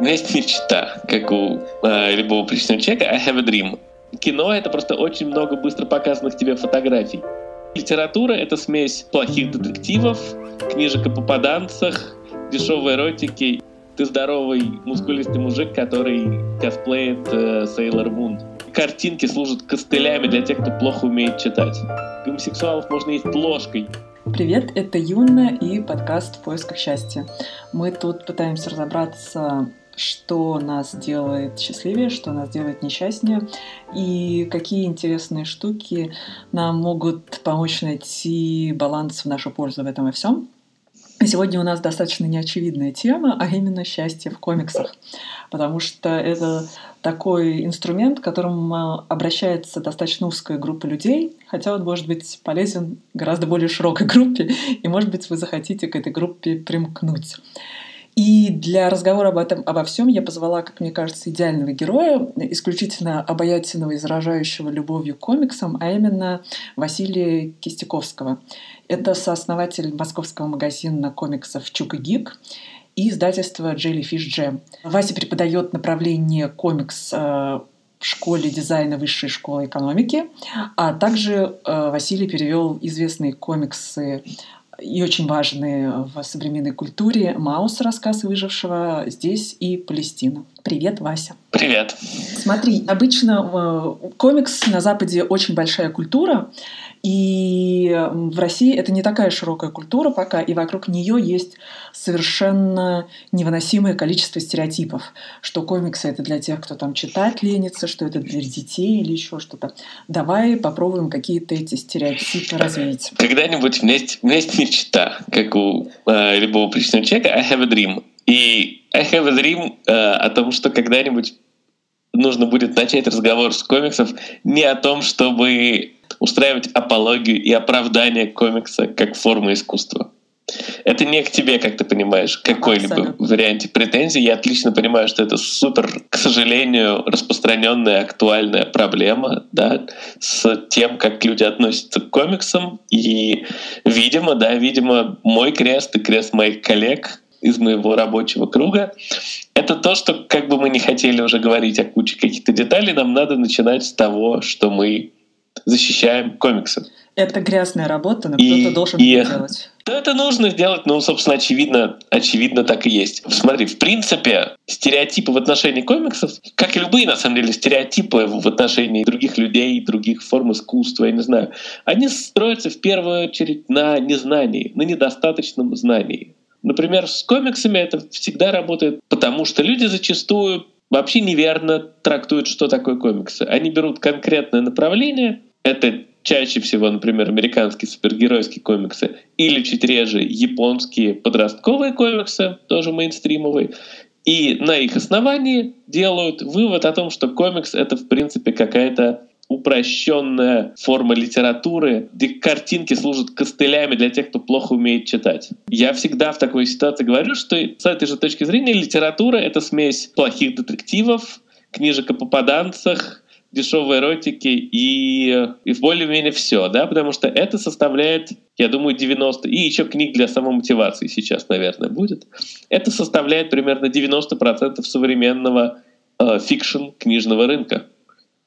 Меня есть мечта, как у э, любого приличного человека. I have a dream. Кино — это просто очень много быстро показанных тебе фотографий. Литература — это смесь плохих детективов, книжек о попаданцах, дешевой эротики. Ты здоровый, мускулистый мужик, который косплеит э, Sailor Moon. Картинки служат костылями для тех, кто плохо умеет читать. Гомосексуалов можно есть ложкой. Привет, это Юна и подкаст «В поисках счастья». Мы тут пытаемся разобраться что нас делает счастливее, что нас делает несчастнее, и какие интересные штуки нам могут помочь найти баланс в нашу пользу в этом и всем. Сегодня у нас достаточно неочевидная тема, а именно счастье в комиксах, потому что это такой инструмент, к которому обращается достаточно узкая группа людей, хотя он может быть полезен гораздо более широкой группе, и, может быть, вы захотите к этой группе примкнуть. И для разговора об этом, обо всем я позвала, как мне кажется, идеального героя, исключительно обаятельного и заражающего любовью к комиксам, а именно Василия Кистяковского. Это сооснователь московского магазина комиксов «Чук и Гик», и издательства Jellyfish Jam. Вася преподает направление комикс э, в школе дизайна Высшей школы экономики, а также э, Василий перевел известные комиксы и очень важные в современной культуре. Маус, рассказ выжившего, здесь и Палестина. Привет, Вася. Привет. Смотри, обычно э, комикс на Западе очень большая культура, и в России это не такая широкая культура пока, и вокруг нее есть совершенно невыносимое количество стереотипов, что комиксы это для тех, кто там читать ленится, что это для детей или еще что-то. Давай попробуем какие-то эти стереотипы развеять. Когда-нибудь у меня есть, у меня есть мечта, как у э, любого приличного человека, I have a dream. И I have a dream э, о том, что когда-нибудь нужно будет начать разговор с комиксов не о том, чтобы устраивать апологию и оправдание комикса как формы искусства. Это не к тебе, как ты понимаешь, какой-либо варианте претензий. Я отлично понимаю, что это супер, к сожалению, распространенная актуальная проблема да, с тем, как люди относятся к комиксам. И, видимо, да, видимо, мой крест и крест моих коллег из моего рабочего круга. Это то, что, как бы мы не хотели уже говорить о куче каких-то деталей, нам надо начинать с того, что мы защищаем комиксы. Это грязная работа, но кто-то должен и, это делать. Да, это нужно сделать, ну, собственно, очевидно, очевидно так и есть. Смотри, в принципе, стереотипы в отношении комиксов, как и любые, на самом деле, стереотипы в отношении других людей, других форм искусства, я не знаю, они строятся в первую очередь на незнании, на недостаточном знании. Например, с комиксами это всегда работает, потому что люди зачастую вообще неверно трактуют, что такое комиксы. Они берут конкретное направление, это чаще всего, например, американские супергеройские комиксы, или чуть реже японские подростковые комиксы, тоже мейнстримовые, и на их основании делают вывод о том, что комикс — это, в принципе, какая-то упрощенная форма литературы, где картинки служат костылями для тех, кто плохо умеет читать. Я всегда в такой ситуации говорю, что с этой же точки зрения литература — это смесь плохих детективов, книжек о попаданцах, дешевой эротики и, и более-менее все, да, потому что это составляет, я думаю, 90, и еще книг для самомотивации сейчас, наверное, будет. Это составляет примерно 90% современного э, fiction книжного рынка.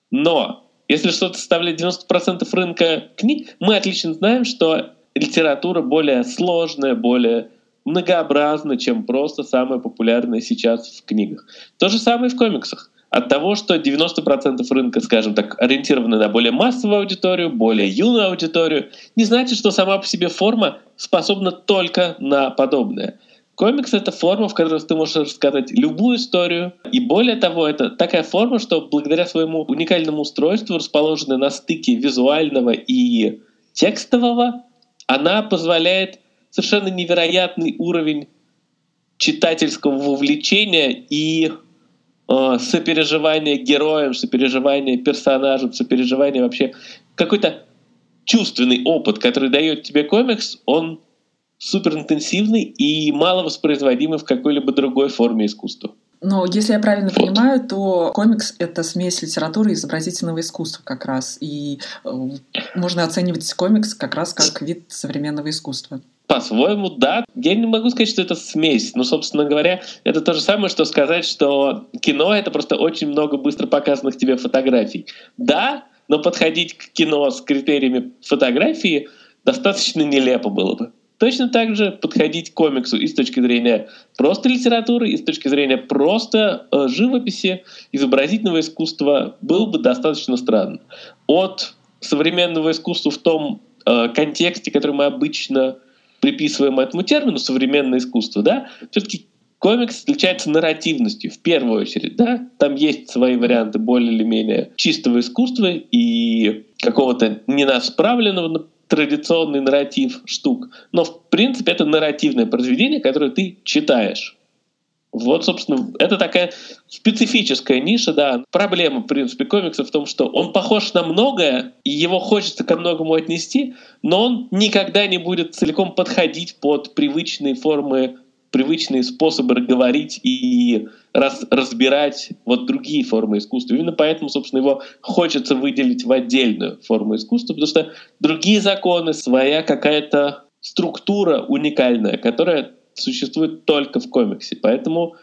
Но если что-то составляет 90% рынка книг, мы отлично знаем, что литература более сложная, более многообразна, чем просто самая популярная сейчас в книгах. То же самое и в комиксах. От того, что 90% рынка, скажем так, ориентированы на более массовую аудиторию, более юную аудиторию, не значит, что сама по себе форма способна только на подобное. Комикс — это форма, в которой ты можешь рассказать любую историю. И более того, это такая форма, что благодаря своему уникальному устройству, расположенной на стыке визуального и текстового, она позволяет совершенно невероятный уровень читательского вовлечения и сопереживания героям, сопереживания персонажам, сопереживания вообще какой-то чувственный опыт, который дает тебе комикс, он суперинтенсивный и мало воспроизводимый в какой-либо другой форме искусства. Но если я правильно вот. понимаю, то комикс — это смесь литературы и изобразительного искусства как раз. И э, можно оценивать комикс как раз как вид современного искусства. По-своему, да. Я не могу сказать, что это смесь. Ну, собственно говоря, это то же самое, что сказать, что кино — это просто очень много быстро показанных тебе фотографий. Да, но подходить к кино с критериями фотографии достаточно нелепо было бы. Точно так же подходить к комиксу и с точки зрения просто литературы, и с точки зрения просто э, живописи, изобразительного искусства было бы достаточно странно. От современного искусства в том э, контексте, который мы обычно приписываем этому термину, современное искусство, да, все-таки комикс отличается нарративностью в первую очередь, да, там есть свои варианты более или менее чистого искусства и какого-то ненасправленного традиционный нарратив штук. Но, в принципе, это нарративное произведение, которое ты читаешь. Вот, собственно, это такая специфическая ниша, да. Проблема, в принципе, комикса в том, что он похож на многое, и его хочется ко многому отнести, но он никогда не будет целиком подходить под привычные формы привычные способы говорить и раз, разбирать вот другие формы искусства. Именно поэтому, собственно, его хочется выделить в отдельную форму искусства, потому что другие законы, своя какая-то структура уникальная, которая существует только в комиксе. Поэтому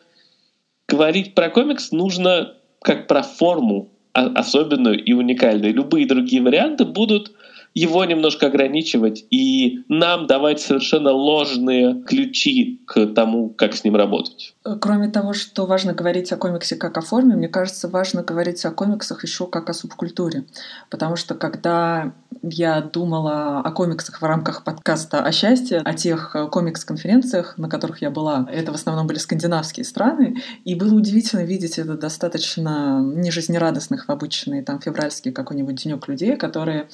говорить про комикс нужно как про форму особенную и уникальную. Любые другие варианты будут его немножко ограничивать и нам давать совершенно ложные ключи к тому, как с ним работать. Кроме того, что важно говорить о комиксе как о форме, мне кажется, важно говорить о комиксах еще как о субкультуре. Потому что когда я думала о комиксах в рамках подкаста о счастье, о тех комикс-конференциях, на которых я была, это в основном были скандинавские страны, и было удивительно видеть это достаточно нежизнерадостных в обычный там февральский какой-нибудь денек людей, которые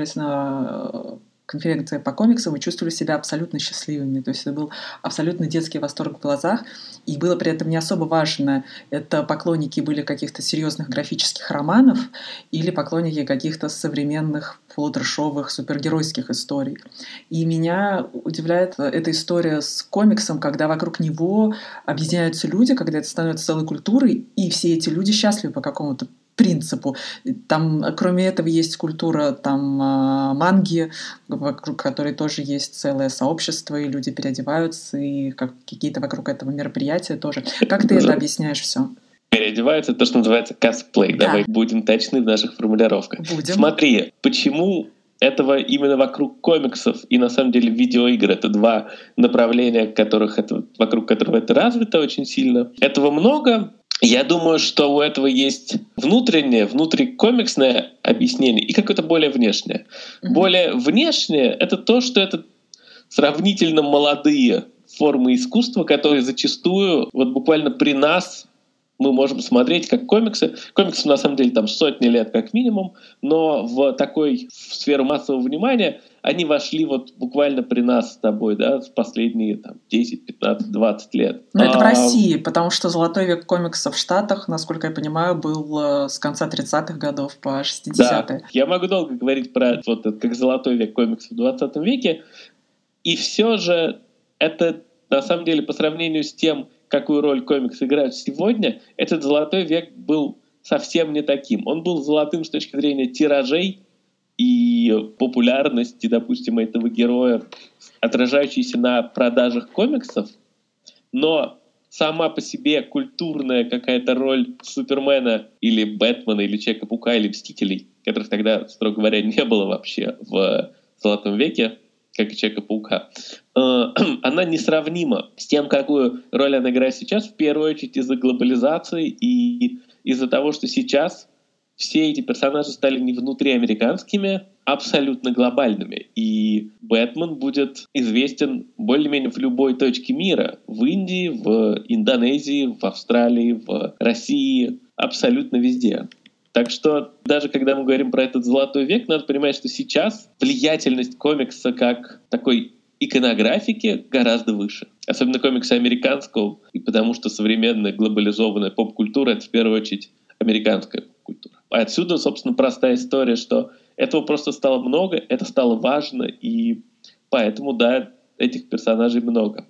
оказывались на конференции по комиксам и чувствовали себя абсолютно счастливыми. То есть это был абсолютно детский восторг в глазах. И было при этом не особо важно, это поклонники были каких-то серьезных графических романов или поклонники каких-то современных полутрешовых супергеройских историй. И меня удивляет эта история с комиксом, когда вокруг него объединяются люди, когда это становится целой культурой, и все эти люди счастливы по какому-то принципу. Там, кроме этого, есть культура там а, манги, вокруг которой тоже есть целое сообщество, и люди переодеваются, и как, какие-то вокруг этого мероприятия тоже. Как ты это объясняешь все? Переодеваются, то, что называется косплей. Да. Давай будем точны в наших формулировках. Будем. Смотри, почему этого именно вокруг комиксов и на самом деле видеоигр это два направления, которых это, вокруг которого это развито очень сильно. Этого много, я думаю, что у этого есть внутреннее, внутрикомиксное объяснение и какое-то более внешнее. Mm-hmm. Более внешнее — это то, что это сравнительно молодые формы искусства, которые зачастую вот буквально при нас мы можем смотреть как комиксы. Комиксы на самом деле там сотни лет как минимум, но в такой в сферу массового внимания они вошли вот буквально при нас с тобой, да, в последние там, 10, 15, 20 лет. Но это а, в России, потому что золотой век комиксов в Штатах, насколько я понимаю, был э, с конца 30-х годов по 60-е. Да, я могу долго говорить про вот это, как золотой век комиксов в 20 веке, и все же это на самом деле по сравнению с тем, какую роль комиксы играют сегодня, этот золотой век был совсем не таким. Он был золотым с точки зрения тиражей и популярности, допустим, этого героя, отражающейся на продажах комиксов, но сама по себе культурная какая-то роль Супермена или Бэтмена или Человека-паука или Мстителей, которых тогда, строго говоря, не было вообще в Золотом веке, как и Человека-паука, э, она несравнима с тем, какую роль она играет сейчас, в первую очередь из-за глобализации и из-за того, что сейчас все эти персонажи стали не внутриамериканскими, абсолютно глобальными. И Бэтмен будет известен более-менее в любой точке мира. В Индии, в Индонезии, в Австралии, в России, абсолютно везде. Так что даже когда мы говорим про этот золотой век, надо понимать, что сейчас влиятельность комикса как такой иконографики гораздо выше. Особенно комикса американского, и потому что современная глобализованная поп-культура — это в первую очередь американская культура. Отсюда, собственно, простая история, что этого просто стало много, это стало важно, и поэтому, да, этих персонажей много.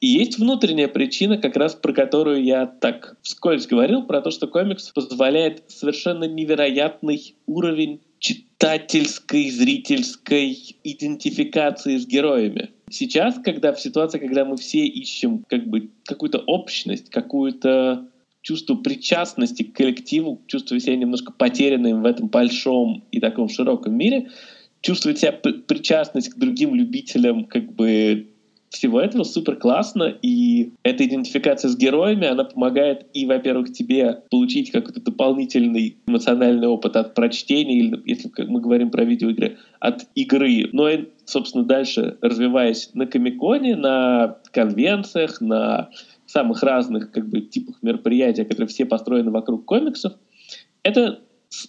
И есть внутренняя причина, как раз про которую я так вскользь говорил, про то, что комикс позволяет совершенно невероятный уровень читательской, зрительской идентификации с героями. Сейчас, когда в ситуации, когда мы все ищем как бы какую-то общность, какую-то чувство причастности к коллективу, чувствуя себя немножко потерянным в этом большом и таком широком мире, чувствовать себя причастность к другим любителям как бы всего этого супер классно, и эта идентификация с героями, она помогает и, во-первых, тебе получить какой-то дополнительный эмоциональный опыт от прочтения, или, если мы говорим про видеоигры, от игры, но и, собственно, дальше развиваясь на Комиконе, на конвенциях, на самых разных как бы, типах мероприятий, которые все построены вокруг комиксов, это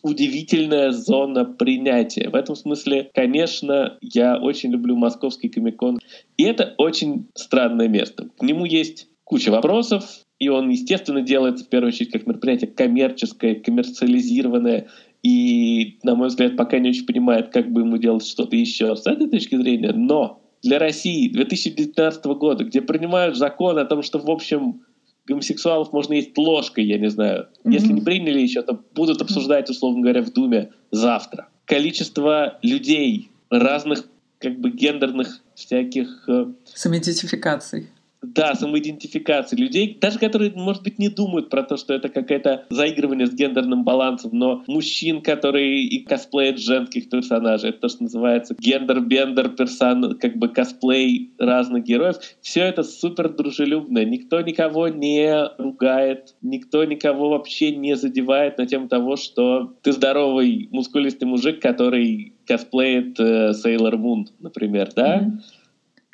удивительная зона принятия. В этом смысле, конечно, я очень люблю московский комикон. И это очень странное место. К нему есть куча вопросов, и он, естественно, делается в первую очередь как мероприятие коммерческое, коммерциализированное, и, на мой взгляд, пока не очень понимает, как бы ему делать что-то еще с этой точки зрения. Но для России 2019 года, где принимают закон о том, что, в общем, гомосексуалов можно есть ложкой, я не знаю. Mm-hmm. Если не приняли еще, то будут обсуждать, условно говоря, в Думе завтра. Количество людей разных как бы гендерных всяких... Э, Самоидентификаций да, самоидентификации людей, даже которые, может быть, не думают про то, что это какое-то заигрывание с гендерным балансом, но мужчин, которые и косплеят женских персонажей, это то, что называется гендер-бендер персон, как бы косплей разных героев, все это супер дружелюбно, никто никого не ругает, никто никого вообще не задевает на тему того, что ты здоровый, мускулистый мужик, который косплеит э, Moon, например, да? Mm-hmm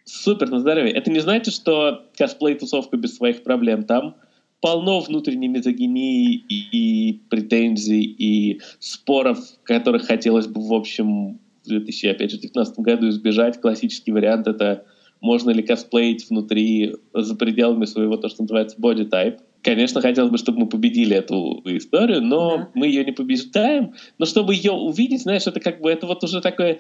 супер на здоровье. Это не значит, что косплей-тусовка без своих проблем. Там полно внутренней мизогинии и, и претензий, и споров, которых хотелось бы, в общем, в 2019 году избежать. Классический вариант — это можно ли косплеить внутри, за пределами своего, то, что называется, body type. Конечно, хотелось бы, чтобы мы победили эту историю, но да. мы ее не побеждаем. Но чтобы ее увидеть, знаешь, это как бы это вот уже такое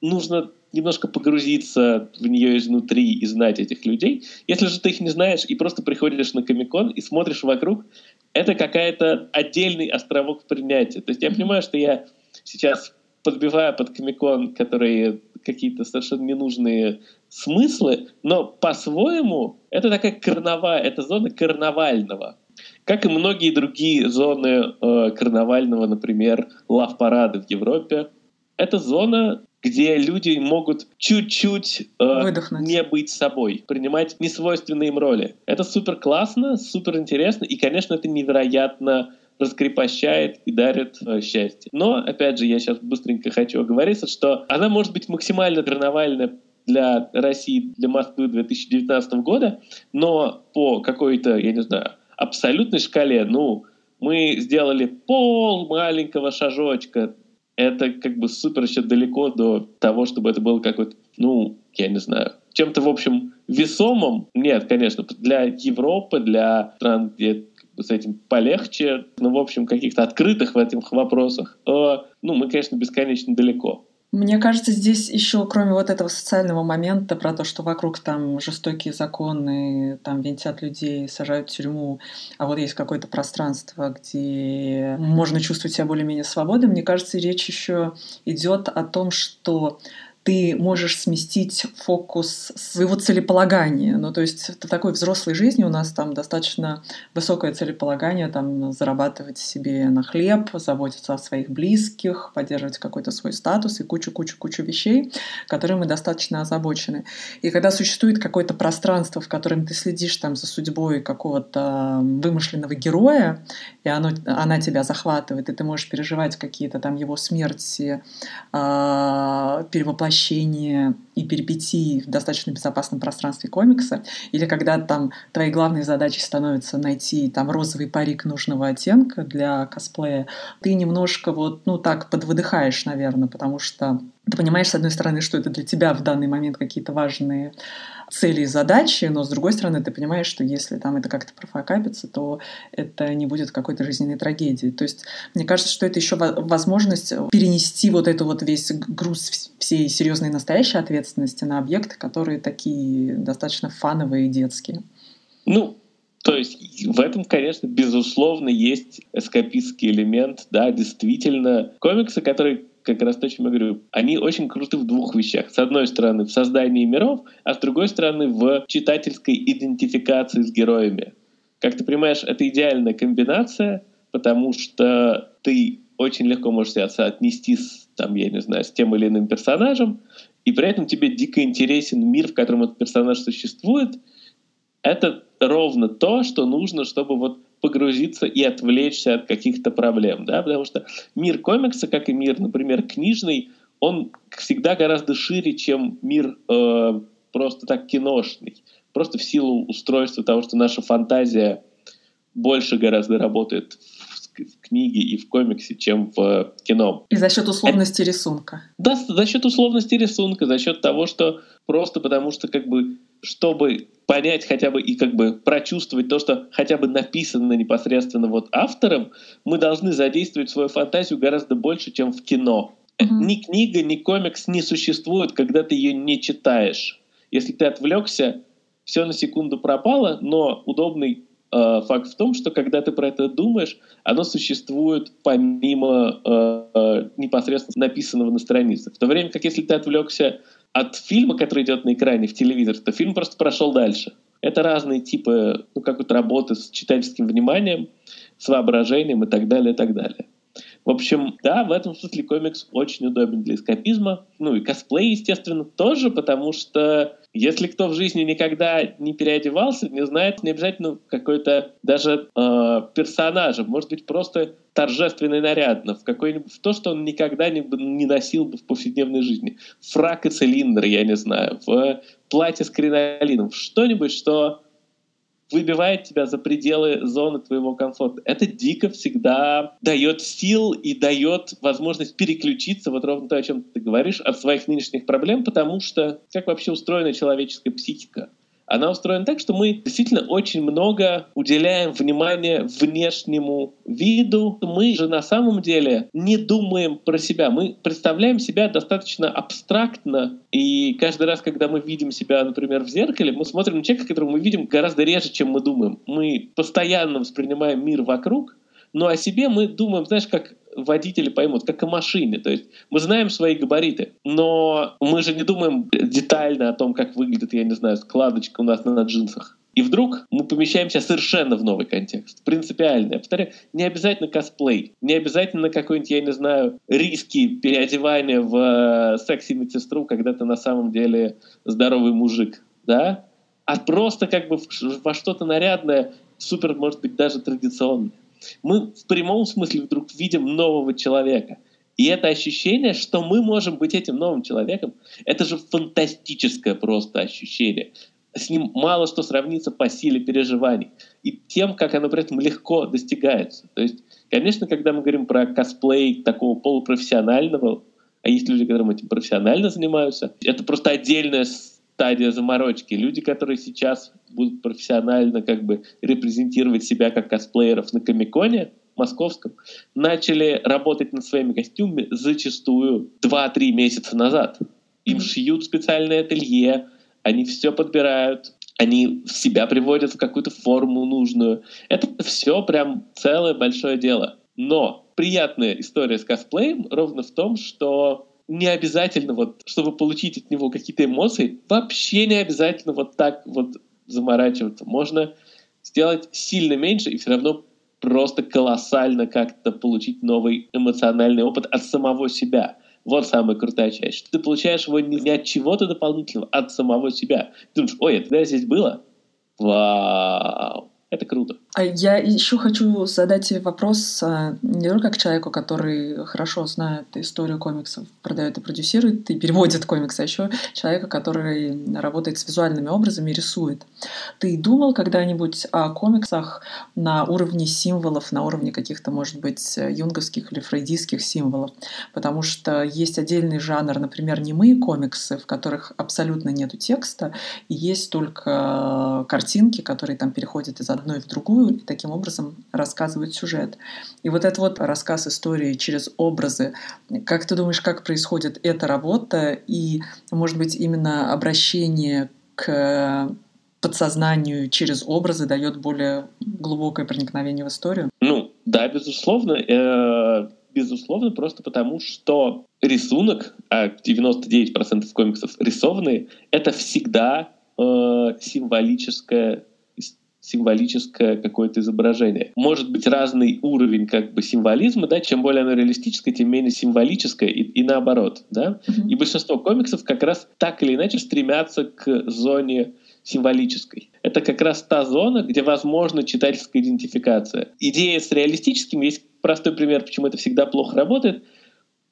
нужно немножко погрузиться в нее изнутри и знать этих людей. Если же ты их не знаешь и просто приходишь на Комикон и смотришь вокруг, это какая-то отдельный островок принятия. То есть я понимаю, что я сейчас подбиваю под Комикон, которые какие-то совершенно ненужные смыслы, но по-своему это такая карнава, это зона карнавального. Как и многие другие зоны э, карнавального, например, лав-парады в Европе, это зона где люди могут чуть-чуть э, не быть собой, принимать несвойственные им роли. Это супер классно, супер интересно, и, конечно, это невероятно раскрепощает и дарит э, счастье. Но, опять же, я сейчас быстренько хочу оговориться, что она может быть максимально карнавальная для России, для Москвы 2019 года, но по какой-то, я не знаю, абсолютной шкале, ну, мы сделали пол маленького шажочка это как бы супер еще далеко до того, чтобы это было какой-то, ну, я не знаю, чем-то, в общем, весомым. Нет, конечно, для Европы, для стран, где с этим полегче, но, в общем, каких-то открытых в этих вопросах, э, ну, мы, конечно, бесконечно далеко. Мне кажется, здесь еще, кроме вот этого социального момента про то, что вокруг там жестокие законы, там винтят людей, сажают в тюрьму, а вот есть какое-то пространство, где можно чувствовать себя более-менее свободным, мне кажется, речь еще идет о том, что ты можешь сместить фокус своего целеполагания. Ну, то есть в такой взрослой жизни у нас там достаточно высокое целеполагание, там зарабатывать себе на хлеб, заботиться о своих близких, поддерживать какой-то свой статус и кучу-кучу-кучу вещей, которые мы достаточно озабочены. И когда существует какое-то пространство, в котором ты следишь там за судьбой какого-то вымышленного героя, и оно, она тебя захватывает, и ты можешь переживать какие-то там его смерти, э, перевоплощения воплощение и перипетии в достаточно безопасном пространстве комикса, или когда там твоей главной задачей становится найти там розовый парик нужного оттенка для косплея, ты немножко вот, ну так, подвыдыхаешь, наверное, потому что ты понимаешь, с одной стороны, что это для тебя в данный момент какие-то важные цели и задачи, но с другой стороны ты понимаешь, что если там это как-то профокапится, то это не будет какой-то жизненной трагедии. То есть мне кажется, что это еще возможность перенести вот эту вот весь груз всей серьезной настоящей ответственности на объекты, которые такие достаточно фановые и детские. Ну, то есть в этом, конечно, безусловно, есть эскапистский элемент, да, действительно. Комиксы, которые как раз то, чем я говорю. Они очень круты в двух вещах. С одной стороны, в создании миров, а с другой стороны, в читательской идентификации с героями. Как ты понимаешь, это идеальная комбинация, потому что ты очень легко можешь себя отнести с, там, я не знаю, с тем или иным персонажем, и при этом тебе дико интересен мир, в котором этот персонаж существует. Это ровно то, что нужно, чтобы вот погрузиться и отвлечься от каких-то проблем, да, потому что мир комикса, как и мир, например, книжный, он всегда гораздо шире, чем мир э, просто так киношный, просто в силу устройства того, что наша фантазия больше гораздо работает в книге и в комиксе, чем в кино. И за счет условности Это... рисунка. Да, за счет условности рисунка, за счет того, что просто потому что как бы чтобы понять хотя бы и как бы прочувствовать то, что хотя бы написано непосредственно вот автором, мы должны задействовать свою фантазию гораздо больше, чем в кино. Mm-hmm. Ни книга, ни комикс не существуют, когда ты ее не читаешь. Если ты отвлекся, все на секунду пропало, но удобный э, факт в том, что когда ты про это думаешь, оно существует помимо э, э, непосредственно написанного на странице. В то время как если ты отвлекся от фильма, который идет на экране в телевизор, то фильм просто прошел дальше. Это разные типы ну, какой-то работы с читательским вниманием, с воображением и так далее, и так далее. В общем, да, в этом смысле комикс очень удобен для эскапизма. Ну и косплей, естественно, тоже, потому что если кто в жизни никогда не переодевался, не знает не обязательно какой-то даже э, персонажа, может быть просто торжественный нарядно, в, какой-нибудь, в то, что он никогда не, не носил бы в повседневной жизни. Фрак и цилиндр, я не знаю, в платье с кринолином, что-нибудь, что выбивает тебя за пределы зоны твоего комфорта. Это дико всегда дает сил и дает возможность переключиться, вот ровно то, о чем ты говоришь, от своих нынешних проблем, потому что как вообще устроена человеческая психика? Она устроена так, что мы действительно очень много уделяем внимания внешнему виду. Мы же на самом деле не думаем про себя. Мы представляем себя достаточно абстрактно. И каждый раз, когда мы видим себя, например, в зеркале, мы смотрим на человека, которого мы видим гораздо реже, чем мы думаем. Мы постоянно воспринимаем мир вокруг, но о себе мы думаем, знаешь, как водители поймут, как о машине. То есть мы знаем свои габариты, но мы же не думаем детально о том, как выглядит, я не знаю, складочка у нас на, джинсах. И вдруг мы помещаемся совершенно в новый контекст. Принципиально. Я повторяю, не обязательно косплей, не обязательно какой-нибудь, я не знаю, риски переодевания в э, секси-медсестру, когда ты на самом деле здоровый мужик. Да? А просто как бы во что-то нарядное, супер, может быть, даже традиционное мы в прямом смысле вдруг видим нового человека. И это ощущение, что мы можем быть этим новым человеком, это же фантастическое просто ощущение. С ним мало что сравнится по силе переживаний и тем, как оно при этом легко достигается. То есть, конечно, когда мы говорим про косплей такого полупрофессионального, а есть люди, которые этим профессионально занимаются, это просто отдельная стадия заморочки. Люди, которые сейчас будут профессионально как бы репрезентировать себя как косплееров на Комиконе московском, начали работать над своими костюмами зачастую 2-3 месяца назад. Им шьют специальное ателье, они все подбирают, они себя приводят в какую-то форму нужную. Это все прям целое большое дело. Но приятная история с косплеем ровно в том, что не обязательно вот, чтобы получить от него какие-то эмоции, вообще не обязательно вот так вот заморачиваться. Можно сделать сильно меньше и все равно просто колоссально как-то получить новый эмоциональный опыт от самого себя. Вот самая крутая часть, ты получаешь его не от чего-то дополнительного, а от самого себя. Ты думаешь, ой, это здесь было? Вау! Это круто. А я еще хочу задать вопрос а, не только как человеку, который хорошо знает историю комиксов, продает и продюсирует, и переводит комиксы, а еще человека, который работает с визуальными образами и рисует. Ты думал когда-нибудь о комиксах на уровне символов, на уровне каких-то, может быть, юнговских или фрейдистских символов? Потому что есть отдельный жанр, например, немые комиксы, в которых абсолютно нету текста, и есть только картинки, которые там переходят из одной в другую и таким образом рассказывают сюжет. И вот этот вот рассказ истории через образы, как ты думаешь, как происходит эта работа и, может быть, именно обращение к подсознанию через образы дает более глубокое проникновение в историю? Ну, да, безусловно. Э, безусловно, просто потому, что рисунок, а 99% комиксов рисованные, это всегда э, символическое символическое какое-то изображение. Может быть разный уровень как бы символизма, да, чем более оно реалистическое, тем менее символическое и, и наоборот, да. Mm-hmm. И большинство комиксов как раз так или иначе стремятся к зоне символической. Это как раз та зона, где возможна читательская идентификация. Идея с реалистическим есть простой пример, почему это всегда плохо работает.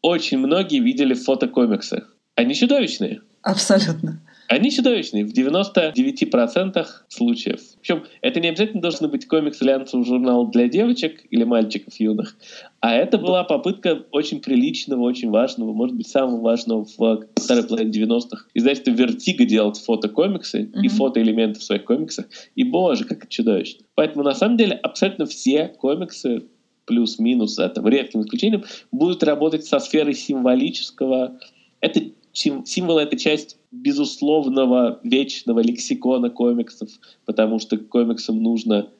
Очень многие видели фотокомиксы. Они чудовищные. Абсолютно. Они чудовищные в 99% случаев. Причем это не обязательно должен быть комикс глянцевый журнал для девочек или мальчиков юных, а это была попытка очень приличного, очень важного, может быть, самого важного в старой половине 90-х издательства Vertigo делать фотокомиксы mm-hmm. и фотоэлементы в своих комиксах. И, боже, как это чудовищно. Поэтому, на самом деле, абсолютно все комиксы плюс-минус, за там, редким исключением, будут работать со сферой символического. Это символ — это часть безусловного вечного лексикона комиксов, потому что комиксам нужно...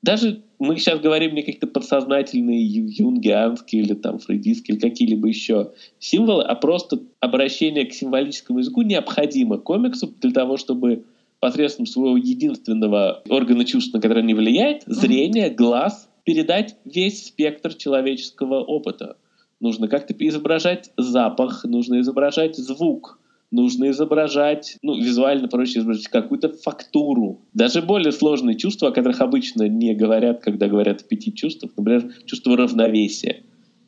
Даже мы сейчас говорим не какие-то подсознательные юнгианские или там фрейдистские или какие-либо еще символы, а просто обращение к символическому языку необходимо комиксу для того, чтобы посредством своего единственного органа чувств, на который они влияют, зрение, глаз, передать весь спектр человеческого опыта. Нужно как-то изображать запах, нужно изображать звук, нужно изображать, ну, визуально проще изображать какую-то фактуру. Даже более сложные чувства, о которых обычно не говорят, когда говорят о пяти чувствах, например, чувство равновесия.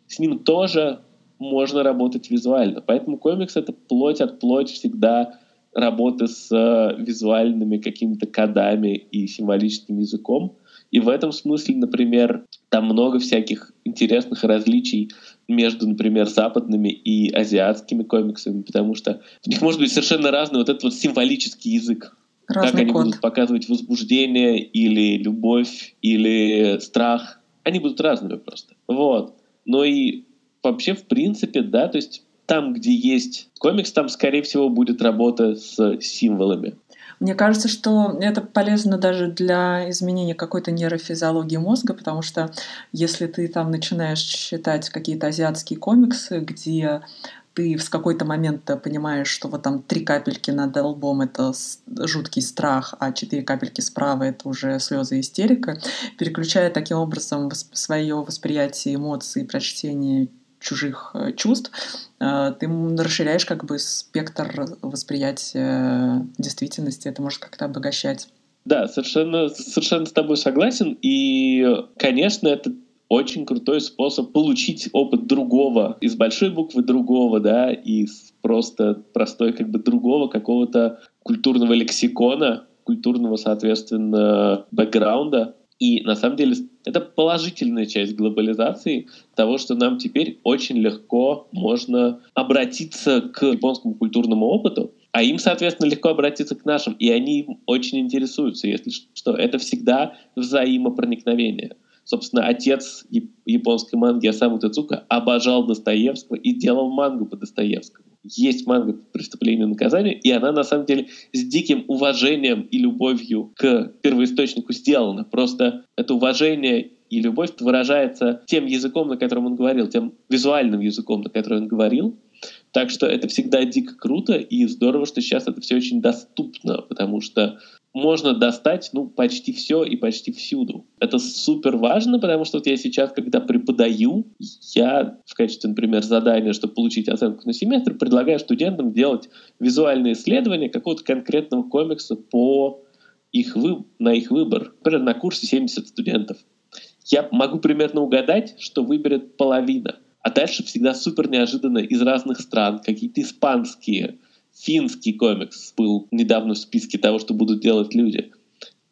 С ним тоже можно работать визуально. Поэтому комикс — это плоть от плоть всегда работы с э, визуальными какими-то кодами и символическим языком. И в этом смысле, например, там много всяких интересных различий между, например, западными и азиатскими комиксами, потому что у них может быть совершенно разный вот этот вот символический язык. Разный как они код. будут показывать возбуждение или любовь или страх. Они будут разными просто. Вот. Но и вообще, в принципе, да, то есть там, где есть комикс, там, скорее всего, будет работа с символами. Мне кажется, что это полезно даже для изменения какой-то нейрофизиологии мозга, потому что если ты там начинаешь читать какие-то азиатские комиксы, где ты в какой-то момент понимаешь, что вот там три капельки над лбом — это жуткий страх, а четыре капельки справа — это уже слезы и истерика, переключая таким образом свое восприятие эмоций, прочтение чужих э, чувств, э, ты расширяешь как бы спектр восприятия действительности, это может как-то обогащать. Да, совершенно, совершенно с тобой согласен. И, конечно, это очень крутой способ получить опыт другого, из большой буквы другого, да, из просто простой как бы другого какого-то культурного лексикона, культурного, соответственно, бэкграунда, и на самом деле это положительная часть глобализации того, что нам теперь очень легко можно обратиться к японскому культурному опыту, а им, соответственно, легко обратиться к нашим, и они им очень интересуются, если что. Это всегда взаимопроникновение. Собственно, отец японской манги Осаму Тецука обожал Достоевского и делал мангу по Достоевскому есть манга «Преступление и наказание», и она на самом деле с диким уважением и любовью к первоисточнику сделана. Просто это уважение и любовь выражается тем языком, на котором он говорил, тем визуальным языком, на котором он говорил. Так что это всегда дико круто, и здорово, что сейчас это все очень доступно, потому что можно достать ну, почти все и почти всюду. Это супер важно, потому что вот я сейчас, когда преподаю, я в качестве, например, задания, чтобы получить оценку на семестр, предлагаю студентам делать визуальные исследования какого-то конкретного комикса по их вы... на их выбор. Например, на курсе 70 студентов. Я могу примерно угадать, что выберет половина. А дальше всегда супер неожиданно из разных стран, какие-то испанские, финский комикс был недавно в списке того, что будут делать люди.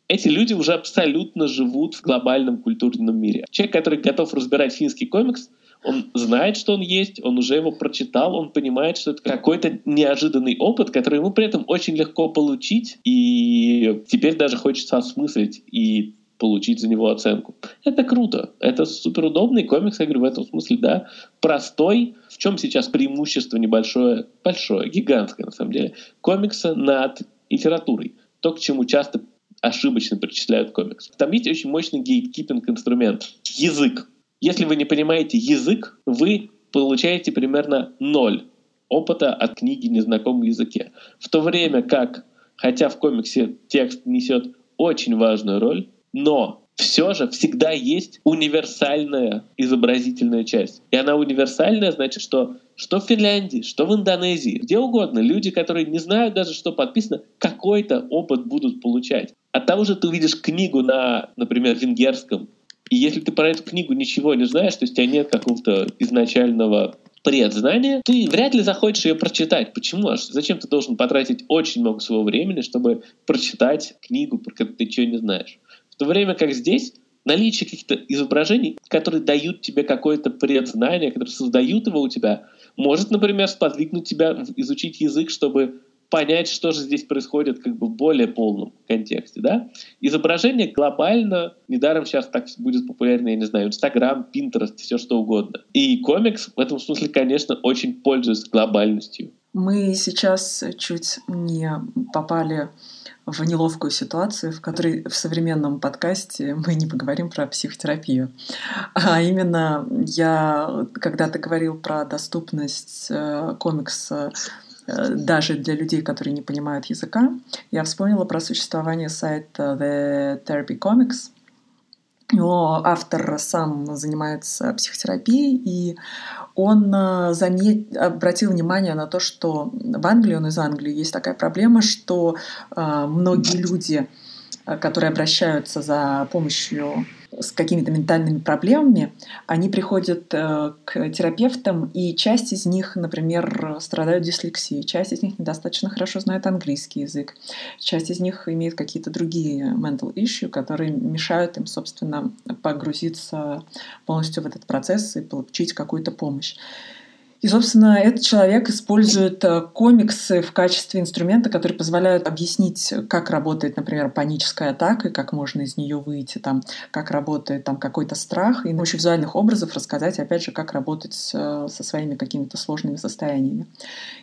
Эти люди уже абсолютно живут в глобальном культурном мире. Человек, который готов разбирать финский комикс, он знает, что он есть, он уже его прочитал, он понимает, что это какой-то неожиданный опыт, который ему при этом очень легко получить, и теперь даже хочется осмыслить и получить за него оценку. Это круто. Это супер удобный комикс, я говорю, в этом смысле, да, простой. Чем сейчас преимущество небольшое, большое, гигантское на самом деле, комикса над литературой. То, к чему часто ошибочно причисляют комикс. Там есть очень мощный гейткипинг инструмент. Язык. Если вы не понимаете язык, вы получаете примерно ноль опыта от книги незнакомом языке. В то время как, хотя в комиксе текст несет очень важную роль, но все же всегда есть универсальная изобразительная часть. И она универсальная, значит, что что в Финляндии, что в Индонезии, где угодно, люди, которые не знают даже, что подписано, какой-то опыт будут получать. От того же ты увидишь книгу на, например, венгерском, и если ты про эту книгу ничего не знаешь, то есть у тебя нет какого-то изначального предзнания, ты вряд ли захочешь ее прочитать. Почему? Зачем ты должен потратить очень много своего времени, чтобы прочитать книгу, про которую ты ничего не знаешь? То время как здесь наличие каких-то изображений, которые дают тебе какое-то предзнание, которые создают его у тебя, может, например, сподвигнуть тебя изучить язык, чтобы понять, что же здесь происходит как бы в более полном контексте. Да? Изображение глобально, недаром сейчас так будет популярно, я не знаю, Инстаграм, Пинтерест, все что угодно. И комикс в этом смысле, конечно, очень пользуется глобальностью. Мы сейчас чуть не попали в неловкую ситуацию, в которой в современном подкасте мы не поговорим про психотерапию. А именно я, когда ты говорил про доступность э, комикса э, даже для людей, которые не понимают языка, я вспомнила про существование сайта The Therapy Comics. Его автор сам занимается психотерапией, и он э, замет... обратил внимание на то, что в Англии, он из Англии, есть такая проблема, что э, многие люди, э, которые обращаются за помощью с какими-то ментальными проблемами, они приходят э, к терапевтам, и часть из них, например, страдают дислексией, часть из них недостаточно хорошо знает английский язык, часть из них имеет какие-то другие mental issue, которые мешают им, собственно, погрузиться полностью в этот процесс и получить какую-то помощь. И, собственно, этот человек использует э, комиксы в качестве инструмента, который позволяют объяснить, как работает, например, паническая атака, и как можно из нее выйти, там, как работает там какой-то страх, и помощью визуальных образов рассказать, опять же, как работать со своими какими-то сложными состояниями.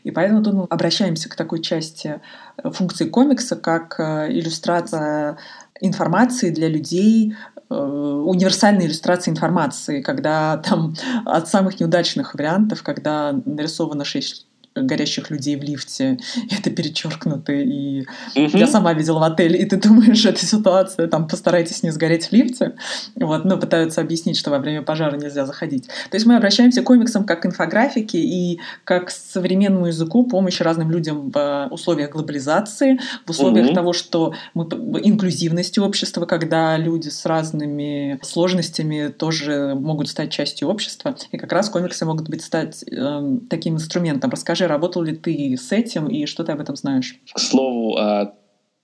И поэтому тут мы обращаемся к такой части э, функции комикса, как э, иллюстрация информации для людей, Э, универсальной иллюстрации информации, когда там от самых неудачных вариантов, когда нарисовано шесть горящих людей в лифте, это перечеркнуто, и угу. я сама видела в отеле, и ты думаешь, эта ситуация, там, постарайтесь не сгореть в лифте, вот, но пытаются объяснить, что во время пожара нельзя заходить. То есть мы обращаемся к комиксам как к инфографике и как к современному языку помощи разным людям в условиях глобализации, в условиях угу. того, что мы инклюзивности общества, когда люди с разными сложностями тоже могут стать частью общества, и как раз комиксы могут быть стать э, таким инструментом. Расскажи Расскажи, работал ли ты с этим и что ты об этом знаешь? К слову о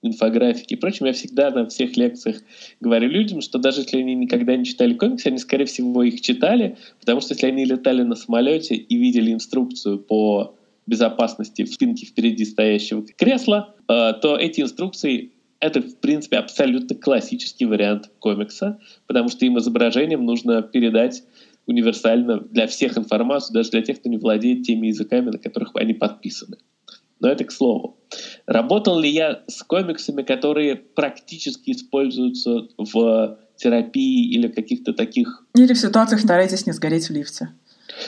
инфографике и прочем, я всегда на всех лекциях говорю людям, что даже если они никогда не читали комиксы, они, скорее всего, их читали, потому что если они летали на самолете и видели инструкцию по безопасности в спинке впереди стоящего кресла, э, то эти инструкции это, в принципе, абсолютно классический вариант комикса, потому что им изображением нужно передать универсально для всех информацию, даже для тех, кто не владеет теми языками, на которых они подписаны. Но это к слову. Работал ли я с комиксами, которые практически используются в терапии или каких-то таких... Или в ситуациях старайтесь не сгореть в лифте.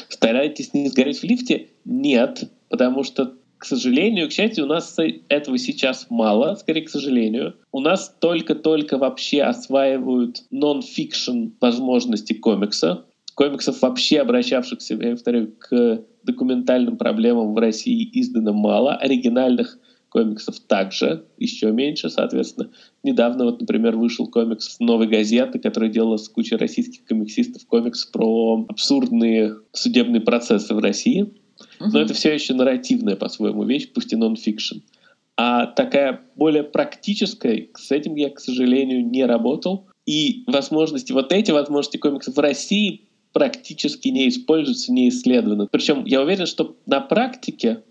Старайтесь не сгореть в лифте? Нет, потому что к сожалению, к счастью, у нас этого сейчас мало, скорее к сожалению. У нас только-только вообще осваивают нон-фикшн возможности комикса комиксов, вообще обращавшихся, я повторяю, к документальным проблемам в России издано мало, оригинальных комиксов также, еще меньше, соответственно. Недавно, вот, например, вышел комикс новой газеты, который делала с кучей российских комиксистов комикс про абсурдные судебные процессы в России. Но это все еще нарративная, по-своему, вещь, пусть и нон-фикшн. А такая более практическая, с этим я, к сожалению, не работал. И возможности, вот эти возможности комиксов в России практически не используются, не исследованы. Причем я уверен, что на практике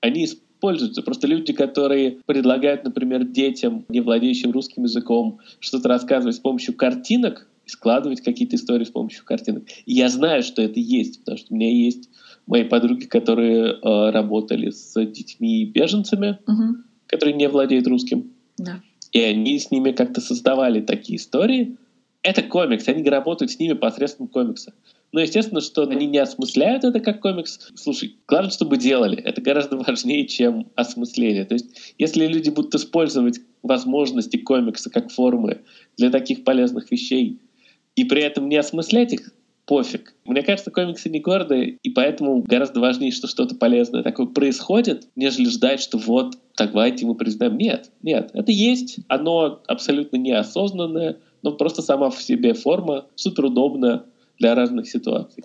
они используются. Просто люди, которые предлагают, например, детям, не владеющим русским языком, что-то рассказывать с помощью картинок, складывать какие-то истории с помощью картинок. И я знаю, что это есть, потому что у меня есть мои подруги, которые э, работали с детьми беженцами, угу. которые не владеют русским. Да. И они с ними как-то создавали такие истории, это комикс, они работают с ними посредством комикса. Но естественно, что они не осмысляют это как комикс. Слушай, главное, чтобы делали. Это гораздо важнее, чем осмысление. То есть, если люди будут использовать возможности комикса как формы для таких полезных вещей, и при этом не осмыслять их, пофиг. Мне кажется, комиксы не гордые, и поэтому гораздо важнее, что что-то полезное такое происходит, нежели ждать, что вот, давайте мы признаем. Нет, нет, это есть, оно абсолютно неосознанное, но просто сама в себе форма супер удобная для разных ситуаций.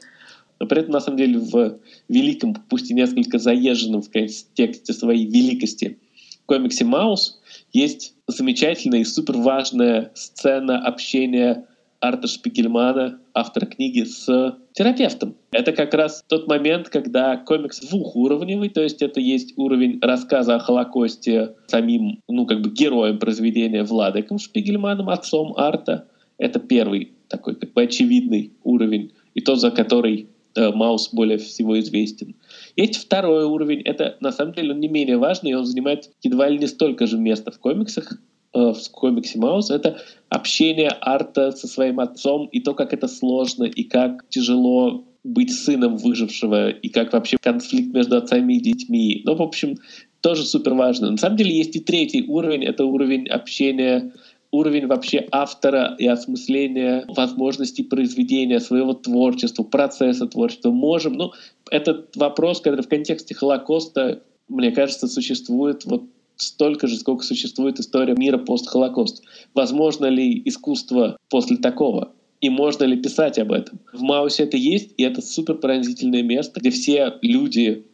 Но при этом, на самом деле, в великом, пусть и несколько заезженном в контексте своей великости комиксе «Маус» есть замечательная и супер важная сцена общения Арта Шпигельмана, автора книги, с терапевтом. Это как раз тот момент, когда комикс двухуровневый, то есть это есть уровень рассказа о Холокосте самим, ну, как бы героем произведения Владыком Шпигельманом, отцом Арта. Это первый такой как бы очевидный уровень, и тот, за который э, Маус более всего известен. Есть второй уровень, это на самом деле он не менее важный, и он занимает едва ли не столько же места в комиксах, в комиксе Маус, это общение Арта со своим отцом и то, как это сложно и как тяжело быть сыном выжившего, и как вообще конфликт между отцами и детьми. Ну, в общем, тоже супер важно. На самом деле есть и третий уровень, это уровень общения уровень вообще автора и осмысления возможностей произведения своего творчества, процесса творчества. Можем, ну, этот вопрос, который в контексте Холокоста, мне кажется, существует вот столько же, сколько существует история мира пост-Холокост. Возможно ли искусство после такого? И можно ли писать об этом? В Маусе это есть, и это супер пронзительное место, где все люди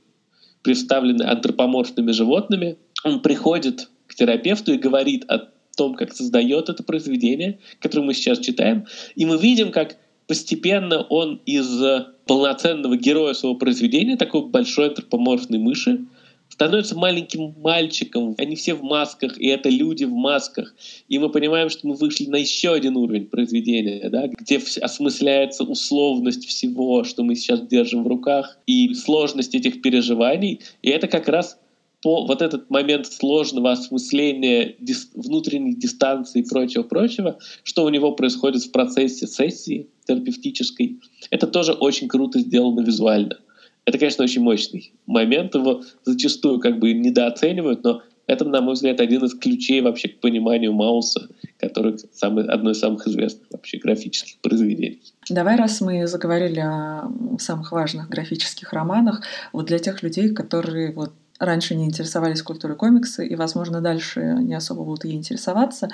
представлены антропоморфными животными. Он приходит к терапевту и говорит о том, как создает это произведение, которое мы сейчас читаем. И мы видим, как постепенно он из полноценного героя своего произведения, такой большой антропоморфной мыши, становится маленьким мальчиком. Они все в масках, и это люди в масках. И мы понимаем, что мы вышли на еще один уровень произведения, да, где осмысляется условность всего, что мы сейчас держим в руках, и сложность этих переживаний. И это как раз по вот этот момент сложного осмысления дис, внутренней дистанции и прочего-прочего, что у него происходит в процессе сессии терапевтической, это тоже очень круто сделано визуально. Это, конечно, очень мощный момент, его зачастую как бы недооценивают, но это, на мой взгляд, один из ключей вообще к пониманию Мауса, который самый, одно из самых известных вообще графических произведений. Давай, раз мы заговорили о самых важных графических романах, вот для тех людей, которые вот раньше не интересовались культурой комикса и, возможно, дальше не особо будут ей интересоваться,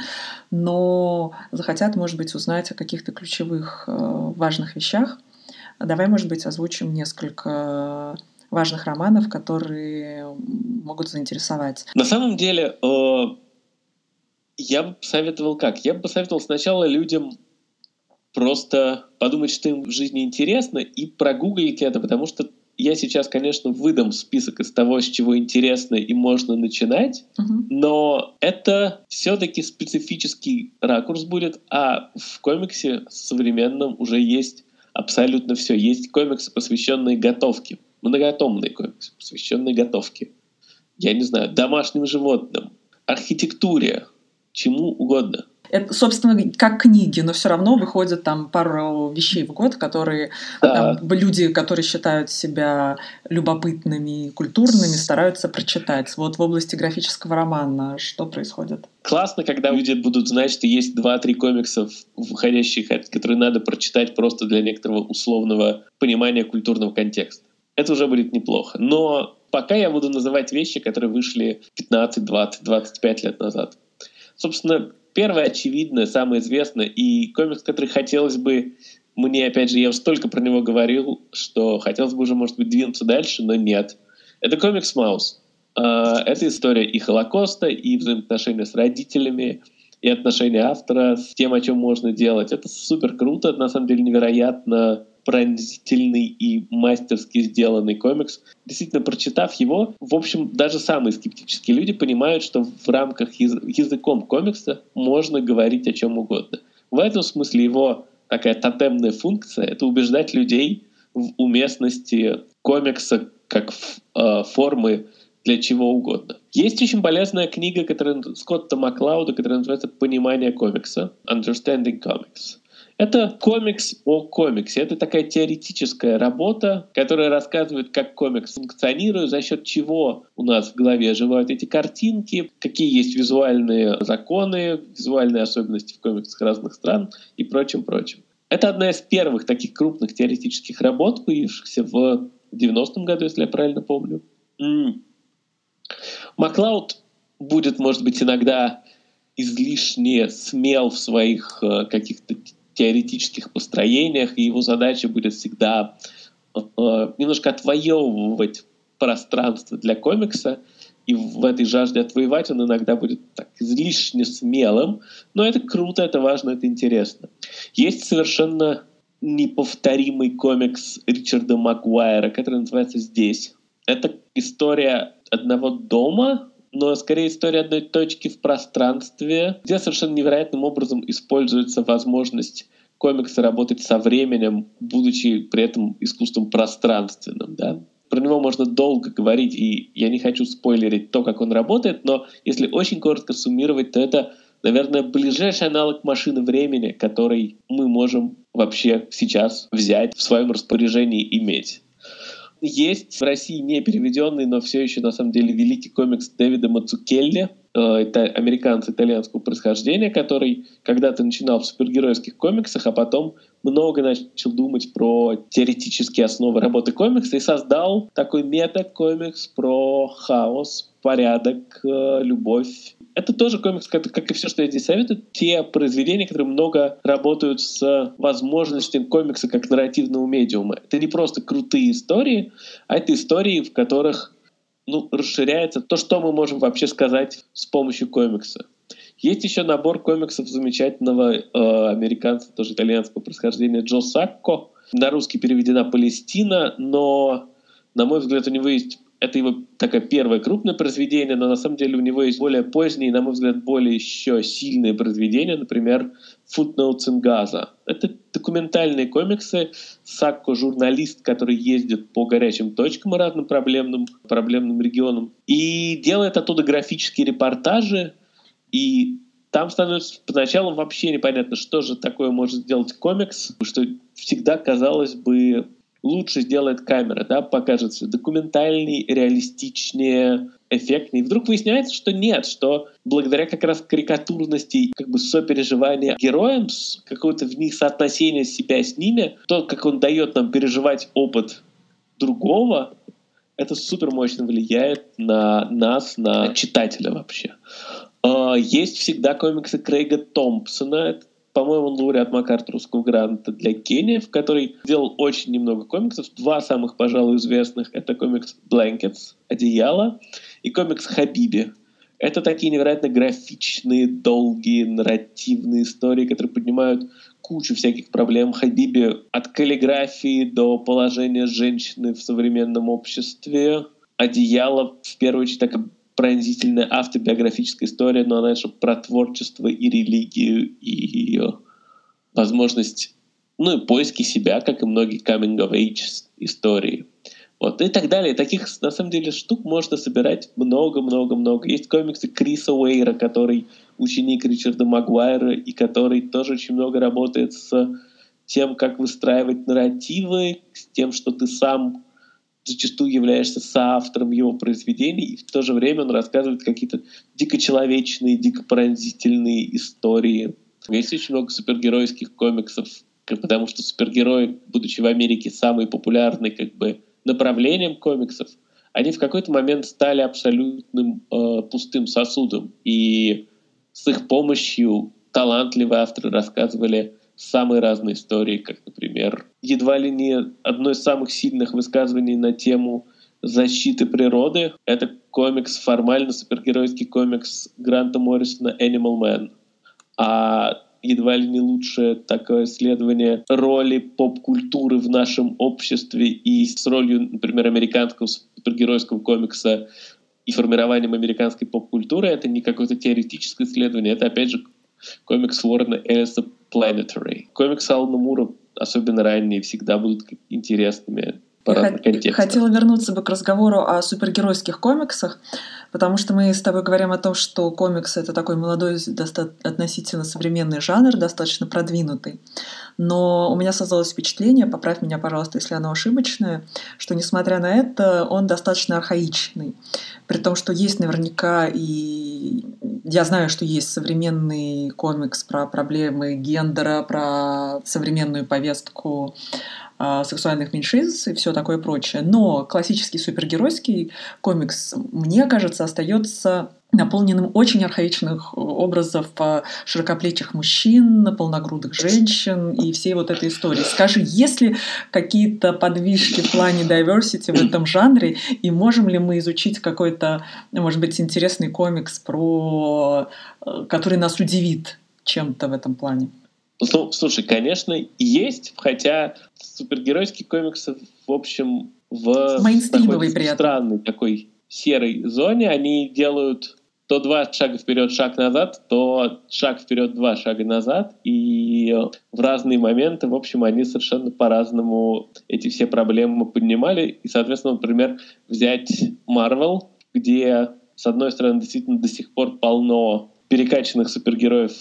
но захотят, может быть, узнать о каких-то ключевых э, важных вещах, Давай, может быть, озвучим несколько важных романов, которые могут заинтересовать. На самом деле, э, я бы советовал как? Я бы посоветовал сначала людям просто подумать, что им в жизни интересно, и прогуглить это, потому что я сейчас, конечно, выдам список из того, с чего интересно и можно начинать, uh-huh. но это все-таки специфический ракурс будет, а в комиксе современном уже есть абсолютно все. Есть комиксы, посвященные готовке, многотомные комиксы, посвященные готовке. Я не знаю, домашним животным, архитектуре, чему угодно – это, собственно, как книги, но все равно выходят там пару вещей в год, которые да. там, люди, которые считают себя любопытными и культурными, стараются прочитать. Вот в области графического романа что происходит? Классно, когда люди будут знать, что есть два-три комикса, выходящих, которые надо прочитать просто для некоторого условного понимания культурного контекста. Это уже будет неплохо. Но пока я буду называть вещи, которые вышли 15, 20, 25 лет назад. Собственно, Первое, очевидное, самое известное, и комикс, который хотелось бы мне, опять же, я столько про него говорил, что хотелось бы уже, может быть, двинуться дальше, но нет. Это комикс «Маус». А, это история и Холокоста, и взаимоотношения с родителями, и отношения автора с тем, о чем можно делать. Это супер круто, на самом деле невероятно пронзительный и мастерски сделанный комикс. Действительно, прочитав его, в общем, даже самые скептические люди понимают, что в рамках яз- языком комикса можно говорить о чем угодно. В этом смысле его такая тотемная функция — это убеждать людей в уместности комикса как э, формы для чего угодно. Есть очень полезная книга которая, Скотта Маклауда, которая называется «Понимание комикса» — «Understanding Comics». Это комикс о комиксе. Это такая теоретическая работа, которая рассказывает, как комикс функционирует, за счет чего у нас в голове оживают эти картинки, какие есть визуальные законы, визуальные особенности в комиксах разных стран и прочим-прочим. Это одна из первых таких крупных теоретических работ, появившихся в 90-м году, если я правильно помню. Маклауд будет, может быть, иногда излишне смел в своих э, каких-то теоретических построениях, и его задача будет всегда э, немножко отвоевывать пространство для комикса, и в этой жажде отвоевать он иногда будет так излишне смелым, но это круто, это важно, это интересно. Есть совершенно неповторимый комикс Ричарда Макгуайра, который называется «Здесь». Это история одного дома, но скорее история одной точки в пространстве, где совершенно невероятным образом используется возможность комикса работать со временем, будучи при этом искусством пространственным. Да? Про него можно долго говорить, и я не хочу спойлерить то, как он работает, но если очень коротко суммировать, то это, наверное, ближайший аналог машины времени, который мы можем вообще сейчас взять в своем распоряжении иметь. Есть в России не переведенный, но все еще на самом деле великий комикс Дэвида Мацукелли. Э, это американец итальянского происхождения, который когда-то начинал в супергеройских комиксах, а потом много начал думать про теоретические основы работы комикса и создал такой мета-комикс про хаос, порядок, э, любовь это тоже комикс, как, как и все, что я здесь советую, те произведения, которые много работают с возможностью комикса как нарративного медиума. Это не просто крутые истории, а это истории, в которых ну, расширяется то, что мы можем вообще сказать с помощью комикса. Есть еще набор комиксов замечательного э, американца, тоже итальянского происхождения, Джо Сакко. На русский переведена «Палестина», но, на мой взгляд, у него есть это его такое первое крупное произведение, но на самом деле у него есть более поздние, на мой взгляд, более еще сильные произведения, например, Footnotes in Gaza. Это документальные комиксы. Сакко — журналист, который ездит по горячим точкам и разным проблемным, проблемным регионам и делает оттуда графические репортажи, и там становится поначалу вообще непонятно, что же такое может сделать комикс, что всегда казалось бы лучше сделает камера, да, покажет все документальней, реалистичнее, эффектнее. И вдруг выясняется, что нет, что благодаря как раз карикатурности, как бы сопереживания героям, какого-то в них соотношения себя с ними, то, как он дает нам переживать опыт другого, это супер мощно влияет на нас, на читателя вообще. А, есть всегда комиксы Крейга Томпсона, это по-моему, он лауреат МакАртурского гранта для Кении, в который сделал очень немного комиксов. Два самых, пожалуй, известных — это комикс «Blankets» — «Одеяло» и комикс «Хабиби». Это такие невероятно графичные, долгие, нарративные истории, которые поднимают кучу всяких проблем Хабиби от каллиграфии до положения женщины в современном обществе. «Одеяло» в первую очередь так пронзительная автобиографическая история, но она же про творчество и религию, и ее возможность, ну и поиски себя, как и многие coming of age истории. Вот, и так далее. Таких, на самом деле, штук можно собирать много-много-много. Есть комиксы Криса Уэйра, который ученик Ричарда Магуайра, и который тоже очень много работает с тем, как выстраивать нарративы, с тем, что ты сам зачастую являешься соавтором его произведений, и в то же время он рассказывает какие-то дико человечные, дико пронзительные истории. Есть очень много супергеройских комиксов, потому что супергерои, будучи в Америке самый популярный как бы направлением комиксов, они в какой-то момент стали абсолютным э, пустым сосудом. И с их помощью талантливые авторы рассказывали самые разные истории, как, например, едва ли не одно из самых сильных высказываний на тему защиты природы. Это комикс, формально супергеройский комикс Гранта Моррисона «Animal Man». А едва ли не лучшее такое исследование роли поп-культуры в нашем обществе и с ролью, например, американского супергеройского комикса и формированием американской поп-культуры. Это не какое-то теоретическое исследование, это, опять же, комикс Уоррена Эллиса Planetary. Комиксы Алана Мура, особенно ранние, всегда будут интересными по Я разным контекстам. Хотела вернуться бы к разговору о супергеройских комиксах, потому что мы с тобой говорим о том, что комиксы — это такой молодой, относительно современный жанр, достаточно продвинутый. Но у меня создалось впечатление, поправь меня, пожалуйста, если оно ошибочное, что, несмотря на это, он достаточно архаичный. При том, что есть наверняка и... Я знаю, что есть современный комикс про проблемы гендера, про современную повестку а, сексуальных меньшинств и все такое прочее. Но классический супергеройский комикс, мне кажется, остается наполненным очень архаичных образов широкоплечих мужчин, полногрудых женщин и всей вот этой истории. Скажи, есть ли какие-то подвижки в плане diversity в этом жанре, и можем ли мы изучить какой-то, может быть, интересный комикс, про... Э, который нас удивит чем-то в этом плане? Ну, слушай, конечно, есть, хотя супергеройские комиксы, в общем, в такой странной такой серой зоне, они делают то два шага вперед, шаг назад, то шаг вперед, два шага назад. И в разные моменты, в общем, они совершенно по-разному эти все проблемы поднимали. И, соответственно, например, взять Marvel, где, с одной стороны, действительно до сих пор полно перекачанных супергероев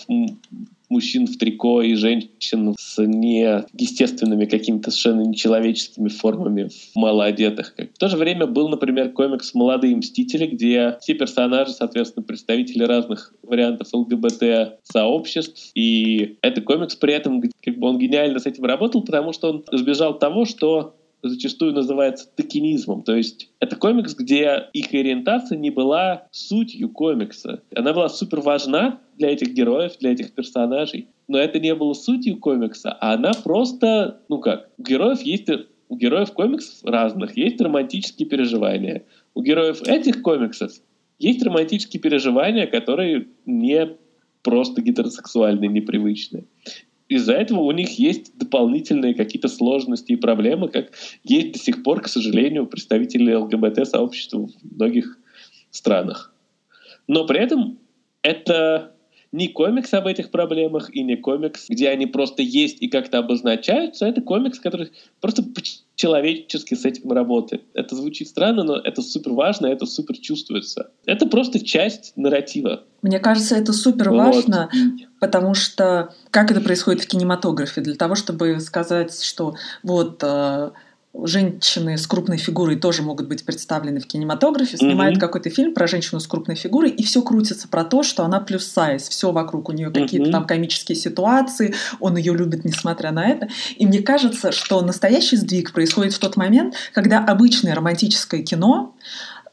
мужчин в трико и женщин с неестественными какими-то совершенно нечеловеческими формами малоодетых. В то же время был, например, комикс «Молодые мстители», где все персонажи, соответственно, представители разных вариантов ЛГБТ-сообществ. И это комикс при этом, как бы он гениально с этим работал, потому что он избежал того, что зачастую называется токенизмом. То есть это комикс, где их ориентация не была сутью комикса. Она была супер важна для этих героев, для этих персонажей, но это не было сутью комикса, а она просто, ну как, у героев есть у героев комиксов разных есть романтические переживания. У героев этих комиксов есть романтические переживания, которые не просто гетеросексуальные, непривычные из-за этого у них есть дополнительные какие-то сложности и проблемы, как есть до сих пор, к сожалению, у представителей ЛГБТ-сообщества в многих странах. Но при этом это не комикс об этих проблемах и не комикс, где они просто есть и как-то обозначаются. Это комикс, который просто человечески с этим работает. Это звучит странно, но это супер важно, это супер чувствуется. Это просто часть нарратива. Мне кажется, это супер важно, вот. потому что как это происходит в кинематографе? Для того, чтобы сказать, что вот э, женщины с крупной фигурой тоже могут быть представлены в кинематографе, снимают mm-hmm. какой-то фильм про женщину с крупной фигурой, и все крутится про то, что она плюс сайз, все вокруг у нее mm-hmm. какие-то там комические ситуации, он ее любит несмотря на это. И мне кажется, что настоящий сдвиг происходит в тот момент, когда обычное романтическое кино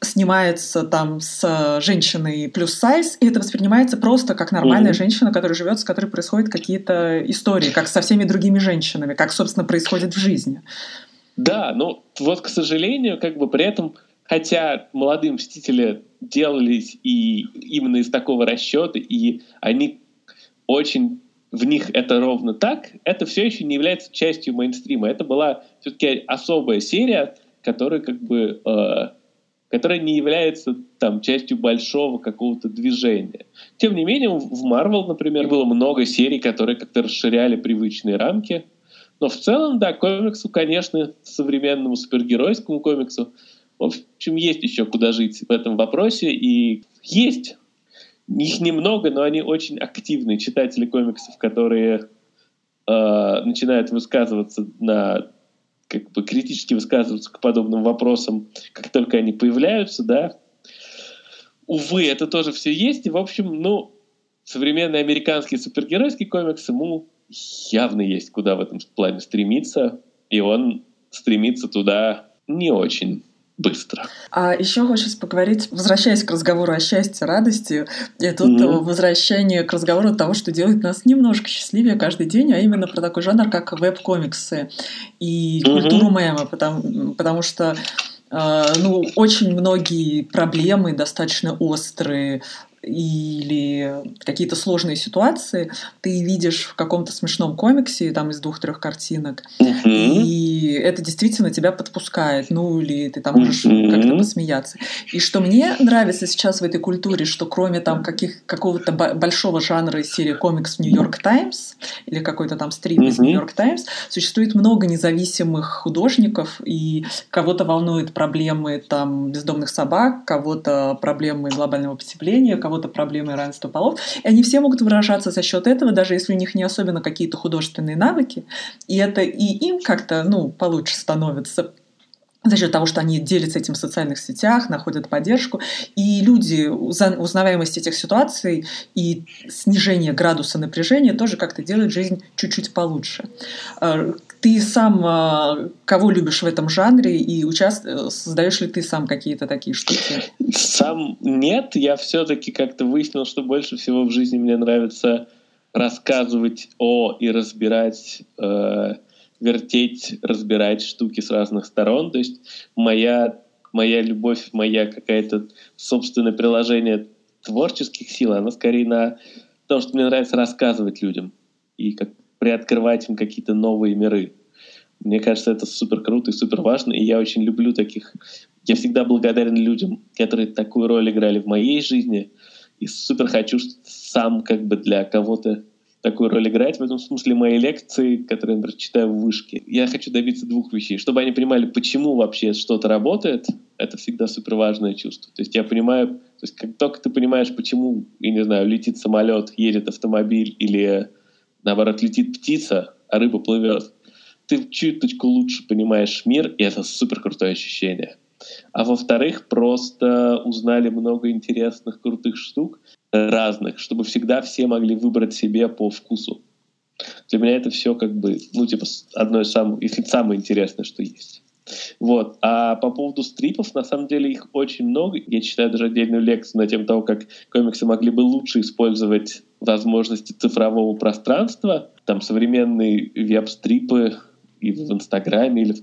снимается там с женщиной плюс сайз, и это воспринимается просто как нормальная mm-hmm. женщина, которая живет, с которой происходят какие-то истории, как со всеми другими женщинами, как, собственно, происходит в жизни. Да, но вот, к сожалению, как бы при этом, хотя молодые мстители делались и именно из такого расчета, и они очень в них это ровно так, это все еще не является частью мейнстрима. Это была все-таки особая серия, которая как бы э, которая не является там частью большого какого-то движения. Тем не менее, в Marvel, например, было много серий, которые как-то расширяли привычные рамки, но в целом, да, комиксу, конечно, современному супергеройскому комиксу, в общем, есть еще куда жить в этом вопросе. И есть, их немного, но они очень активные читатели комиксов, которые э, начинают высказываться на как бы критически высказываться к подобным вопросам, как только они появляются, да. Увы, это тоже все есть. И, в общем, ну, современные американские супергеройские комиксы, ему явно есть куда в этом плане стремиться, и он стремится туда не очень быстро. А еще хочется поговорить, возвращаясь к разговору о счастье, радости, и тут mm-hmm. возвращение к разговору того, что делает нас немножко счастливее каждый день, а именно про такой жанр, как веб-комиксы и mm-hmm. культуру мема, потому, потому что э, ну, очень многие проблемы достаточно острые, или какие-то сложные ситуации ты видишь в каком-то смешном комиксе там из двух-трех картинок, uh-huh. и это действительно тебя подпускает, ну или ты там можешь uh-huh. как-то посмеяться. И что мне нравится сейчас в этой культуре, что кроме там каких какого-то большого жанра из серии комикс Нью-Йорк Таймс или какой-то там стрип из Нью-Йорк Таймс, существует много независимых художников, и кого-то волнуют проблемы там бездомных собак, кого-то проблемы глобального потепления, кого кого-то проблемой равенства полов. И они все могут выражаться за счет этого, даже если у них не особенно какие-то художественные навыки. И это и им как-то, ну, получше становится за счет того, что они делятся этим в социальных сетях, находят поддержку. И люди, узнаваемость этих ситуаций и снижение градуса напряжения тоже как-то делают жизнь чуть-чуть получше. Ты сам э, кого любишь в этом жанре и участ... Э, создаешь ли ты сам какие-то такие штуки? Сам нет, я все-таки как-то выяснил, что больше всего в жизни мне нравится рассказывать о и разбирать э, вертеть, разбирать штуки с разных сторон. То есть моя, моя любовь, моя какая-то собственное приложение творческих сил, она скорее на том, что мне нравится рассказывать людям и как приоткрывать им какие-то новые миры. Мне кажется, это супер круто и супер важно, и я очень люблю таких... Я всегда благодарен людям, которые такую роль играли в моей жизни, и супер хочу сам как бы для кого-то такую роль играть. В этом смысле мои лекции, которые например, читаю в вышке, я хочу добиться двух вещей. Чтобы они понимали, почему вообще что-то работает, это всегда супер важное чувство. То есть я понимаю, то есть как только ты понимаешь, почему, я не знаю, летит самолет, едет автомобиль или, наоборот, летит птица, а рыба плывет, ты чуточку лучше понимаешь мир, и это супер крутое ощущение. А во-вторых, просто узнали много интересных, крутых штук разных, чтобы всегда все могли выбрать себе по вкусу. Для меня это все как бы, ну, типа, одно из самых, если самое интересное, что есть. Вот. А по поводу стрипов, на самом деле их очень много. Я читаю даже отдельную лекцию на тему того, как комиксы могли бы лучше использовать возможности цифрового пространства. Там современные веб-стрипы и в Инстаграме, или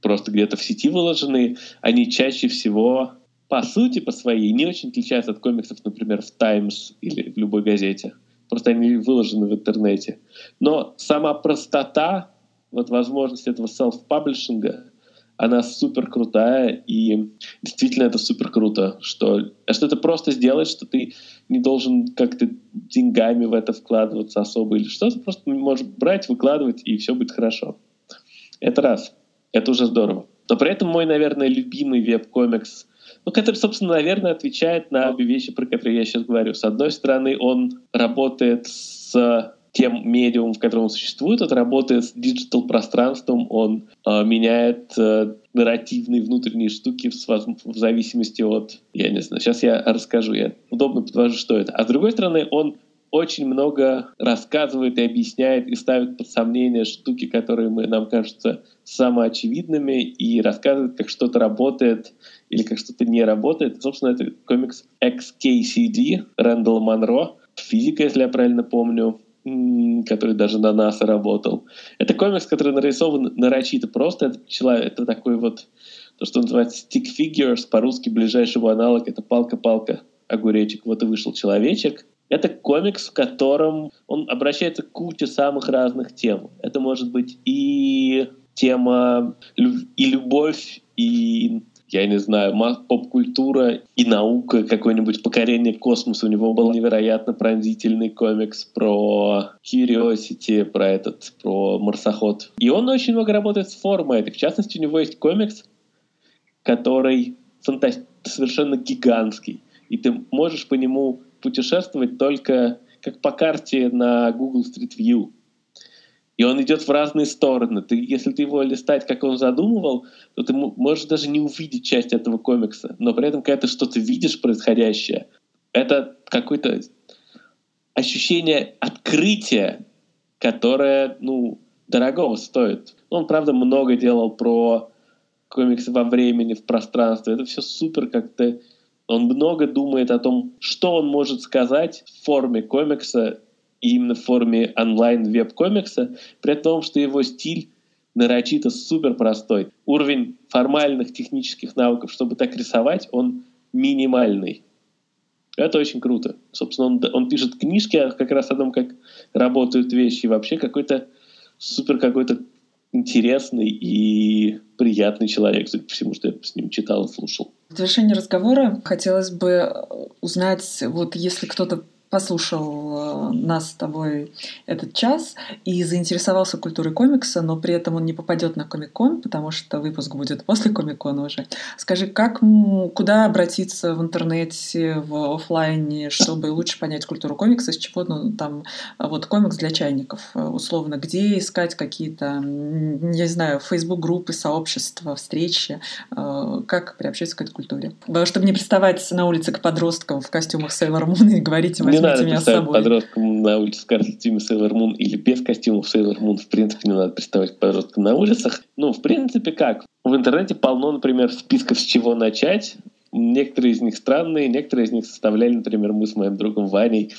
просто где-то в сети выложенные, они чаще всего по сути, по своей, не очень отличаются от комиксов, например, в Times или в любой газете. Просто они выложены в интернете. Но сама простота, вот возможность этого селф-паблишинга, она супер крутая, и действительно это супер круто, что, что это просто сделать, что ты не должен как-то деньгами в это вкладываться особо или что-то, просто можешь брать, выкладывать, и все будет хорошо. Это раз. Это уже здорово. Но при этом мой, наверное, любимый веб-комикс ну, который, собственно, наверное, отвечает на обе вещи, про которые я сейчас говорю. С одной стороны, он работает с тем медиумом, в котором он существует, это работает с диджитал-пространством, он э, меняет э, нарративные внутренние штуки в, в зависимости от... Я не знаю, сейчас я расскажу, я удобно подвожу, что это. А с другой стороны, он очень много рассказывает и объясняет и ставит под сомнение штуки, которые мы, нам кажутся самоочевидными, и рассказывает, как что-то работает или как что-то не работает. Собственно, это комикс XKCD Рэндалла Монро, физика, если я правильно помню, который даже на НАСА работал. Это комикс, который нарисован нарочито просто. Это, человек, это такой вот, то, что называется stick figures, по-русски ближайший его аналог, это палка-палка, огуречек. Вот и вышел человечек. Это комикс, в котором он обращается к куче самых разных тем. Это может быть и тема и любовь, и я не знаю, поп-культура и наука, какое-нибудь покорение космоса. У него был невероятно пронзительный комикс про Curiosity, про этот, про марсоход. И он очень много работает с формой. В частности, у него есть комикс, который фанта... совершенно гигантский. И ты можешь по нему путешествовать только как по карте на Google Street View. И он идет в разные стороны. Ты, если ты его листать, как он задумывал, то ты можешь даже не увидеть часть этого комикса. Но при этом, когда ты что-то видишь происходящее, это какое-то ощущение открытия, которое, ну, дорогого стоит. Он, правда, много делал про комиксы во времени, в пространстве. Это все супер как-то... Он много думает о том, что он может сказать в форме комикса именно в форме онлайн-веб-комикса, при том, что его стиль нарочито супер простой. Уровень формальных технических навыков, чтобы так рисовать, он минимальный. Это очень круто. Собственно, он, он пишет книжки как раз о том, как работают вещи. И вообще какой-то супер какой-то интересный и приятный человек, судя по всему, что я с ним читал и слушал. В завершении разговора хотелось бы узнать, вот если кто-то послушал э, нас с тобой этот час и заинтересовался культурой комикса, но при этом он не попадет на Комик-кон, потому что выпуск будет после Комик-кона уже. Скажи, как, куда обратиться в интернете, в офлайне, чтобы лучше понять культуру комикса, с чего, ну, там, вот комикс для чайников, э, условно, где искать какие-то, не знаю, Facebook-группы, сообщества, встречи, э, как приобщиться к этой культуре. Чтобы не приставать на улице к подросткам в костюмах Sailor Moon и говорить им, надо меня с собой. подросткам на улице в костюме Sailor Moon или без костюмов Sailor Moon. В принципе, не надо приставать к подросткам на улицах. Ну, в принципе, как? В интернете полно, например, списков, с чего начать. Некоторые из них странные, некоторые из них составляли, например, мы с моим другом Ваней.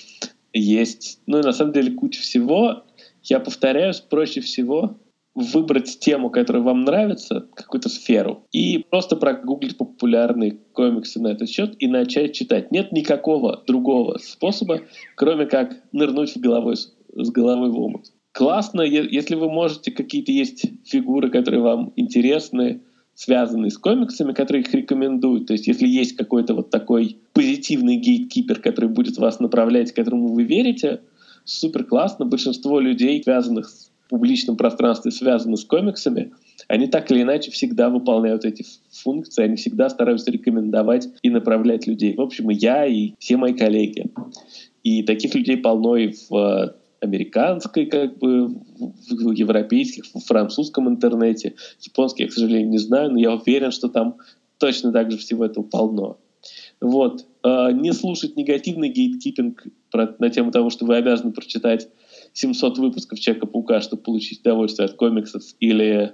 Есть, ну, на самом деле, куча всего. Я повторяюсь, проще всего выбрать тему, которая вам нравится, какую-то сферу, и просто прогуглить популярные комиксы на этот счет и начать читать. Нет никакого другого способа, кроме как нырнуть в головой, с головой в омут. Классно, если вы можете, какие-то есть фигуры, которые вам интересны, связанные с комиксами, которые их рекомендуют. То есть если есть какой-то вот такой позитивный гейткипер, который будет вас направлять, которому вы верите, супер классно. Большинство людей, связанных с публичном пространстве связаны с комиксами, они так или иначе всегда выполняют эти функции, они всегда стараются рекомендовать и направлять людей. В общем, и я, и все мои коллеги. И таких людей полно и в э, американской, как бы, в европейских, в французском интернете. Японский я, к сожалению, не знаю, но я уверен, что там точно так же всего этого полно. Вот. Э, не слушать негативный гейткипинг на тему того, что вы обязаны прочитать 700 выпусков Человека-паука, чтобы получить удовольствие от комиксов, или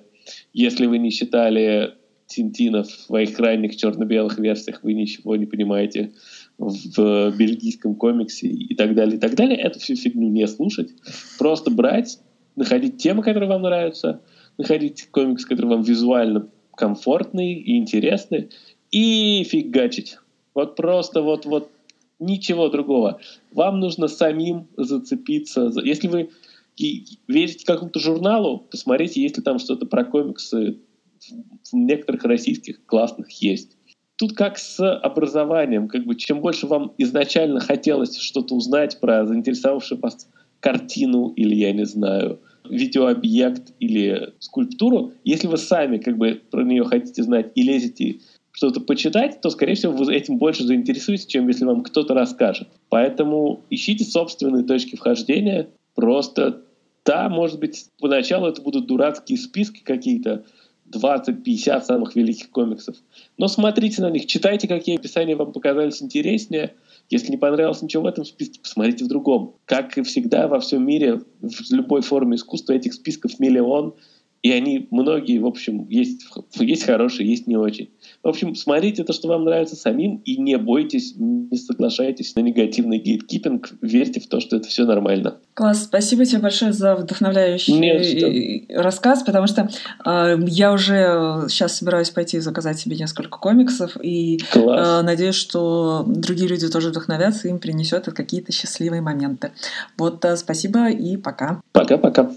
если вы не читали Тинтина в своих ранних черно-белых версиях, вы ничего не понимаете в бельгийском комиксе и так далее, и так далее. Эту всю фигню не слушать. Просто брать, находить темы, которые вам нравятся, находить комикс, который вам визуально комфортный и интересный, и фигачить. Вот просто вот, вот ничего другого. Вам нужно самим зацепиться. Если вы верите какому-то журналу, посмотрите, есть ли там что-то про комиксы. В некоторых российских классных есть. Тут как с образованием. Как бы, чем больше вам изначально хотелось что-то узнать про заинтересовавшую вас картину или, я не знаю, видеообъект или скульптуру, если вы сами как бы про нее хотите знать и лезете что-то почитать, то, скорее всего, вы этим больше заинтересуетесь, чем если вам кто-то расскажет. Поэтому ищите собственные точки вхождения. Просто, да, может быть, поначалу это будут дурацкие списки какие-то, 20-50 самых великих комиксов. Но смотрите на них, читайте, какие описания вам показались интереснее. Если не понравилось ничего в этом списке, посмотрите в другом. Как и всегда во всем мире, в любой форме искусства этих списков миллион, и они многие, в общем, есть, есть хорошие, есть не очень. В общем, смотрите то, что вам нравится самим, и не бойтесь, не соглашайтесь на негативный гейткипинг, верьте в то, что это все нормально. Класс, спасибо тебе большое за вдохновляющий рассказ, потому что э, я уже сейчас собираюсь пойти заказать себе несколько комиксов, и э, надеюсь, что другие люди тоже вдохновятся, и им принесет какие-то счастливые моменты. Вот, э, спасибо и пока. Пока-пока.